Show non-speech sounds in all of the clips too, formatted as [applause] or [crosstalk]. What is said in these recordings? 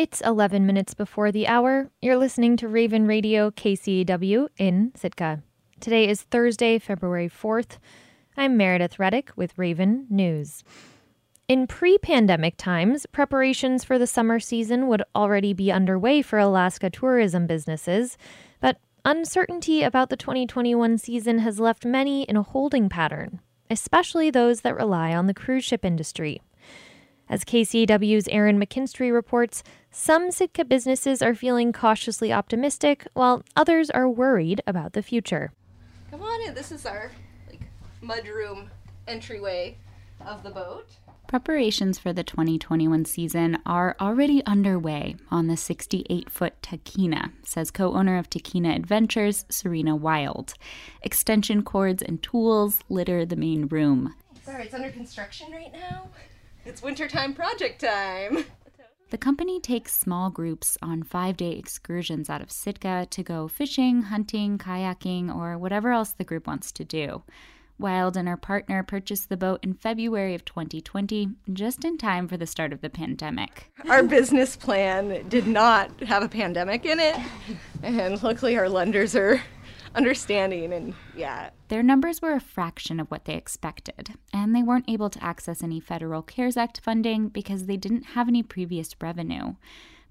It's 11 minutes before the hour. You're listening to Raven Radio KCAW in Sitka. Today is Thursday, February 4th. I'm Meredith Reddick with Raven News. In pre pandemic times, preparations for the summer season would already be underway for Alaska tourism businesses, but uncertainty about the 2021 season has left many in a holding pattern, especially those that rely on the cruise ship industry. As KCAW's Aaron McKinstry reports, some Sitka businesses are feeling cautiously optimistic, while others are worried about the future. Come on in. This is our like mudroom entryway of the boat. Preparations for the 2021 season are already underway on the 68 foot Tahkeena, says co owner of Tahkeena Adventures, Serena Wild. Extension cords and tools litter the main room. Sorry, it's under construction right now. It's wintertime project time. The company takes small groups on five day excursions out of Sitka to go fishing, hunting, kayaking, or whatever else the group wants to do. Wild and her partner purchased the boat in February of 2020, just in time for the start of the pandemic. Our business plan did not have a pandemic in it, and luckily our lenders are understanding and yeah. Their numbers were a fraction of what they expected, and they weren't able to access any federal CARES Act funding because they didn't have any previous revenue.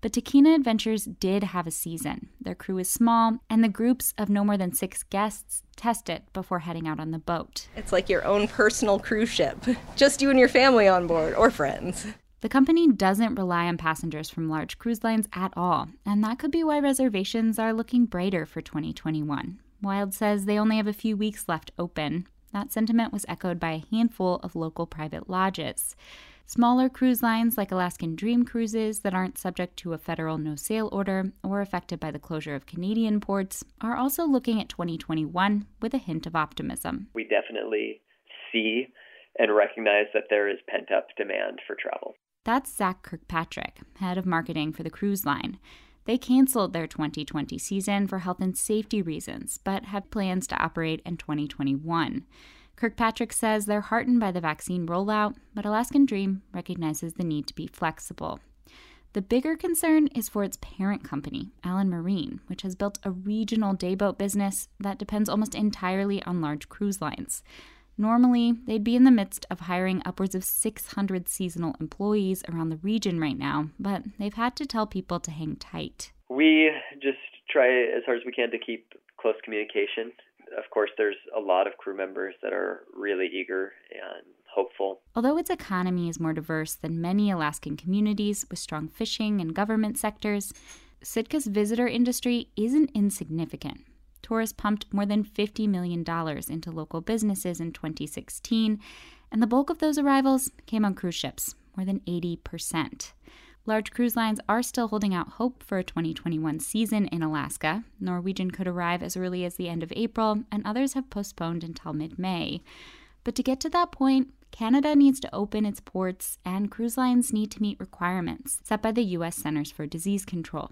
But Tahkeena Adventures did have a season. Their crew is small, and the groups of no more than six guests test it before heading out on the boat. It's like your own personal cruise ship, just you and your family on board or friends. The company doesn't rely on passengers from large cruise lines at all, and that could be why reservations are looking brighter for 2021. Wild says they only have a few weeks left open. That sentiment was echoed by a handful of local private lodges. Smaller cruise lines like Alaskan Dream Cruises that aren't subject to a federal no sail order or affected by the closure of Canadian ports are also looking at 2021 with a hint of optimism. We definitely see and recognize that there is pent up demand for travel. That's Zach Kirkpatrick, head of marketing for the cruise line. They canceled their 2020 season for health and safety reasons, but have plans to operate in 2021. Kirkpatrick says they're heartened by the vaccine rollout, but Alaskan Dream recognizes the need to be flexible. The bigger concern is for its parent company, Allen Marine, which has built a regional dayboat business that depends almost entirely on large cruise lines. Normally, they'd be in the midst of hiring upwards of 600 seasonal employees around the region right now, but they've had to tell people to hang tight. We just try as hard as we can to keep close communication. Of course, there's a lot of crew members that are really eager and hopeful. Although its economy is more diverse than many Alaskan communities with strong fishing and government sectors, Sitka's visitor industry isn't insignificant tourists pumped more than $50 million into local businesses in 2016, and the bulk of those arrivals came on cruise ships, more than 80%. Large cruise lines are still holding out hope for a 2021 season in Alaska. Norwegian could arrive as early as the end of April, and others have postponed until mid May. But to get to that point, Canada needs to open its ports, and cruise lines need to meet requirements set by the U.S. Centers for Disease Control.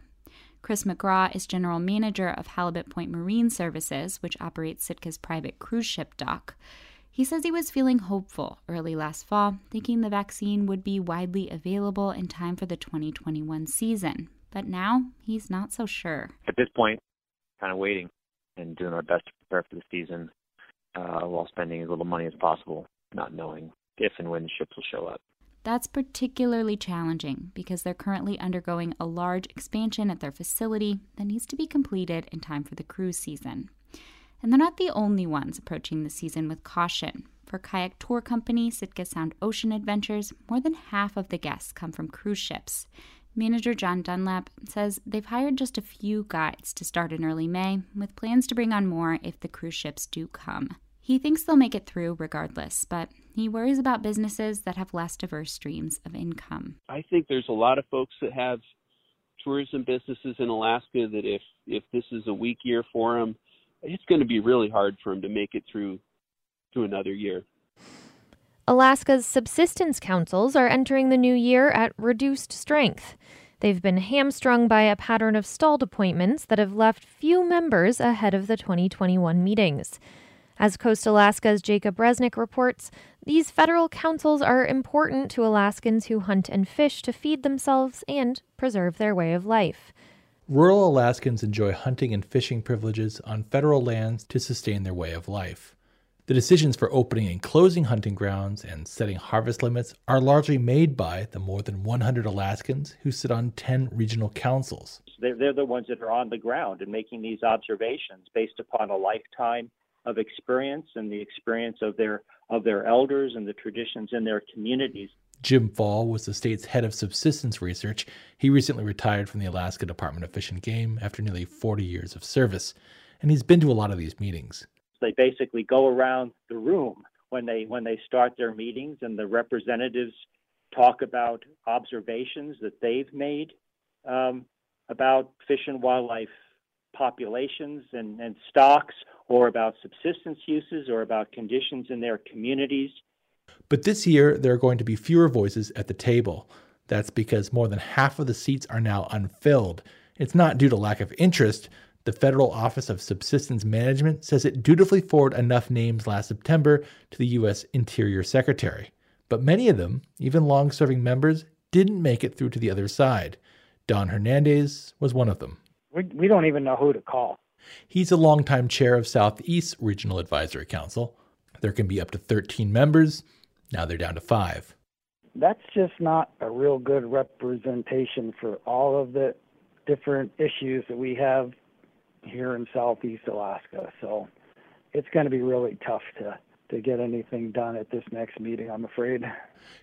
Chris McGraw is general manager of Halibut Point Marine Services, which operates Sitka's private cruise ship dock. He says he was feeling hopeful early last fall, thinking the vaccine would be widely available in time for the 2021 season. But now he's not so sure. At this point, kind of waiting and doing our best to prepare for the season uh, while spending as little money as possible, not knowing if and when ships will show up. That's particularly challenging because they're currently undergoing a large expansion at their facility that needs to be completed in time for the cruise season. And they're not the only ones approaching the season with caution. For kayak tour company Sitka Sound Ocean Adventures, more than half of the guests come from cruise ships. Manager John Dunlap says they've hired just a few guides to start in early May, with plans to bring on more if the cruise ships do come. He thinks they'll make it through regardless, but he worries about businesses that have less diverse streams of income. I think there's a lot of folks that have tourism businesses in Alaska that if if this is a weak year for them, it's going to be really hard for them to make it through to another year. Alaska's subsistence councils are entering the new year at reduced strength. They've been hamstrung by a pattern of stalled appointments that have left few members ahead of the 2021 meetings. As Coast Alaska's Jacob Resnick reports, these federal councils are important to Alaskans who hunt and fish to feed themselves and preserve their way of life. Rural Alaskans enjoy hunting and fishing privileges on federal lands to sustain their way of life. The decisions for opening and closing hunting grounds and setting harvest limits are largely made by the more than 100 Alaskans who sit on 10 regional councils. They're, they're the ones that are on the ground and making these observations based upon a lifetime of experience and the experience of their of their elders and the traditions in their communities. Jim Fall was the state's head of subsistence research. He recently retired from the Alaska Department of Fish and Game after nearly 40 years of service, and he's been to a lot of these meetings. They basically go around the room when they when they start their meetings and the representatives talk about observations that they've made um, about fish and wildlife populations and, and stocks or about subsistence uses or about conditions in their communities. But this year, there are going to be fewer voices at the table. That's because more than half of the seats are now unfilled. It's not due to lack of interest. The Federal Office of Subsistence Management says it dutifully forwarded enough names last September to the U.S. Interior Secretary. But many of them, even long serving members, didn't make it through to the other side. Don Hernandez was one of them. We, we don't even know who to call. He's a longtime chair of Southeast Regional Advisory Council. There can be up to 13 members. Now they're down to five. That's just not a real good representation for all of the different issues that we have here in Southeast Alaska. So it's going to be really tough to, to get anything done at this next meeting, I'm afraid.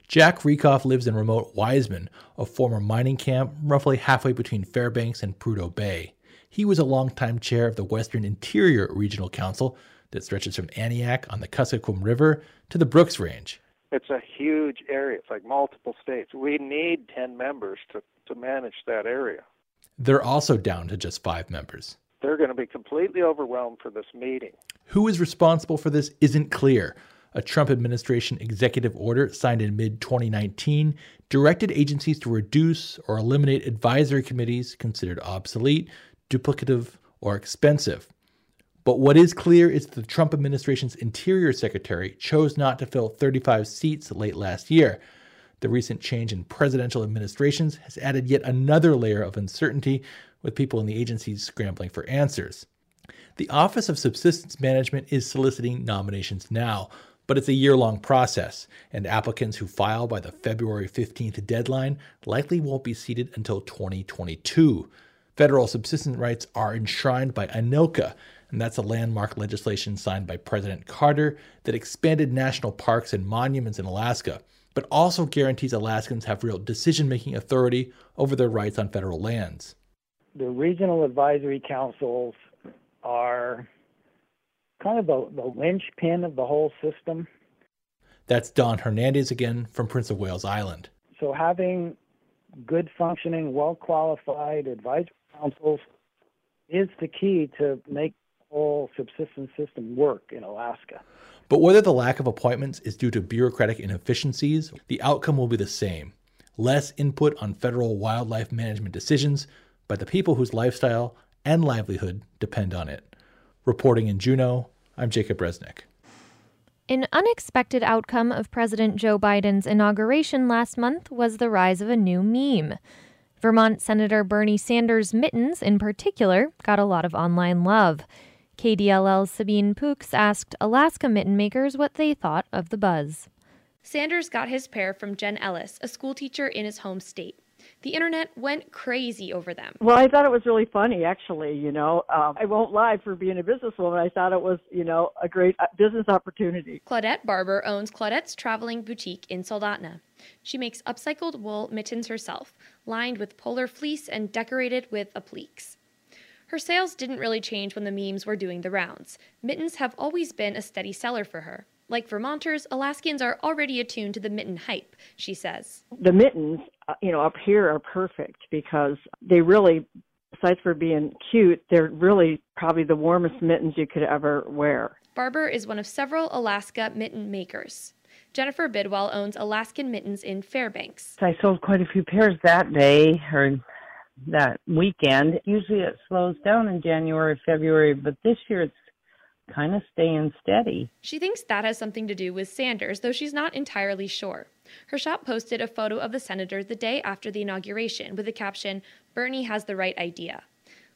Jack Reakoff lives in remote Wiseman, a former mining camp roughly halfway between Fairbanks and Prudhoe Bay. He was a longtime chair of the Western Interior Regional Council that stretches from Aniak on the Kuskokwim River to the Brooks Range. It's a huge area. It's like multiple states. We need 10 members to, to manage that area. They're also down to just five members. They're going to be completely overwhelmed for this meeting. Who is responsible for this isn't clear. A Trump administration executive order signed in mid 2019 directed agencies to reduce or eliminate advisory committees considered obsolete, duplicative, or expensive. But what is clear is the Trump administration's Interior Secretary chose not to fill 35 seats late last year. The recent change in presidential administrations has added yet another layer of uncertainty, with people in the agencies scrambling for answers. The Office of Subsistence Management is soliciting nominations now, but it's a year long process, and applicants who file by the February 15th deadline likely won't be seated until 2022. Federal subsistence rights are enshrined by ANILCA, and that's a landmark legislation signed by President Carter that expanded national parks and monuments in Alaska, but also guarantees Alaskans have real decision making authority over their rights on federal lands. The regional advisory councils are kind of the, the linchpin of the whole system. That's Don Hernandez again from Prince of Wales Island. So having good functioning, well qualified advisory councils is the key to make the whole subsistence system work in Alaska. But whether the lack of appointments is due to bureaucratic inefficiencies, the outcome will be the same less input on federal wildlife management decisions by the people whose lifestyle and livelihood depend on it. Reporting in Juneau, I'm Jacob Resnick. An unexpected outcome of President Joe Biden's inauguration last month was the rise of a new meme. Vermont Senator Bernie Sanders' mittens, in particular, got a lot of online love. KDLL's Sabine Poux asked Alaska mitten makers what they thought of the buzz. Sanders got his pair from Jen Ellis, a schoolteacher in his home state. The internet went crazy over them. Well, I thought it was really funny, actually. You know, um, I won't lie for being a businesswoman. I thought it was, you know, a great uh, business opportunity. Claudette Barber owns Claudette's Traveling Boutique in Soldotna. She makes upcycled wool mittens herself, lined with polar fleece and decorated with appliques. Her sales didn't really change when the memes were doing the rounds. Mittens have always been a steady seller for her. Like Vermonters, Alaskans are already attuned to the mitten hype, she says. The mittens, Uh, you know, up here are perfect because they really, besides for being cute, they're really probably the warmest mittens you could ever wear. Barber is one of several Alaska mitten makers. Jennifer Bidwell owns Alaskan Mittens in Fairbanks. I sold quite a few pairs that day or that weekend. Usually it slows down in January, February, but this year it's kind of staying steady. She thinks that has something to do with Sanders, though she's not entirely sure. Her shop posted a photo of the senator the day after the inauguration with the caption, Bernie has the right idea.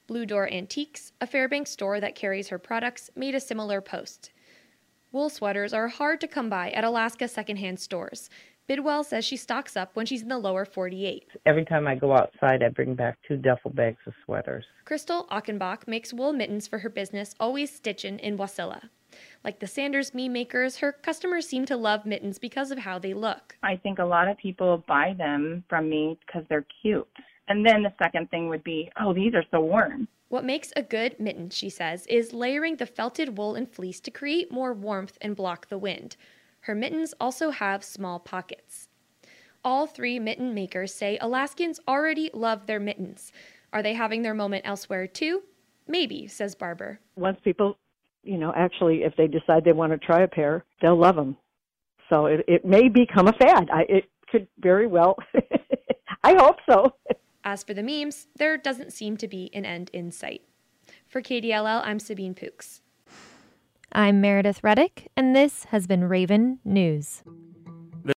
Blue Door Antiques, a Fairbanks store that carries her products, made a similar post. Wool sweaters are hard to come by at Alaska secondhand stores. Bidwell says she stocks up when she's in the lower 48. Every time I go outside, I bring back two duffel bags of sweaters. Crystal Achenbach makes wool mittens for her business Always Stitchin' in Wasilla. Like the Sanders meme makers, her customers seem to love mittens because of how they look. I think a lot of people buy them from me because they're cute. And then the second thing would be, oh, these are so warm. What makes a good mitten, she says, is layering the felted wool and fleece to create more warmth and block the wind. Her mittens also have small pockets. All three mitten makers say Alaskans already love their mittens. Are they having their moment elsewhere too? Maybe, says Barber. Once people, you know, actually, if they decide they want to try a pair, they'll love them. So it, it may become a fad. I, it could very well. [laughs] I hope so. As for the memes, there doesn't seem to be an end in sight. For KDLL, I'm Sabine Poux. I'm Meredith Reddick, and this has been Raven News.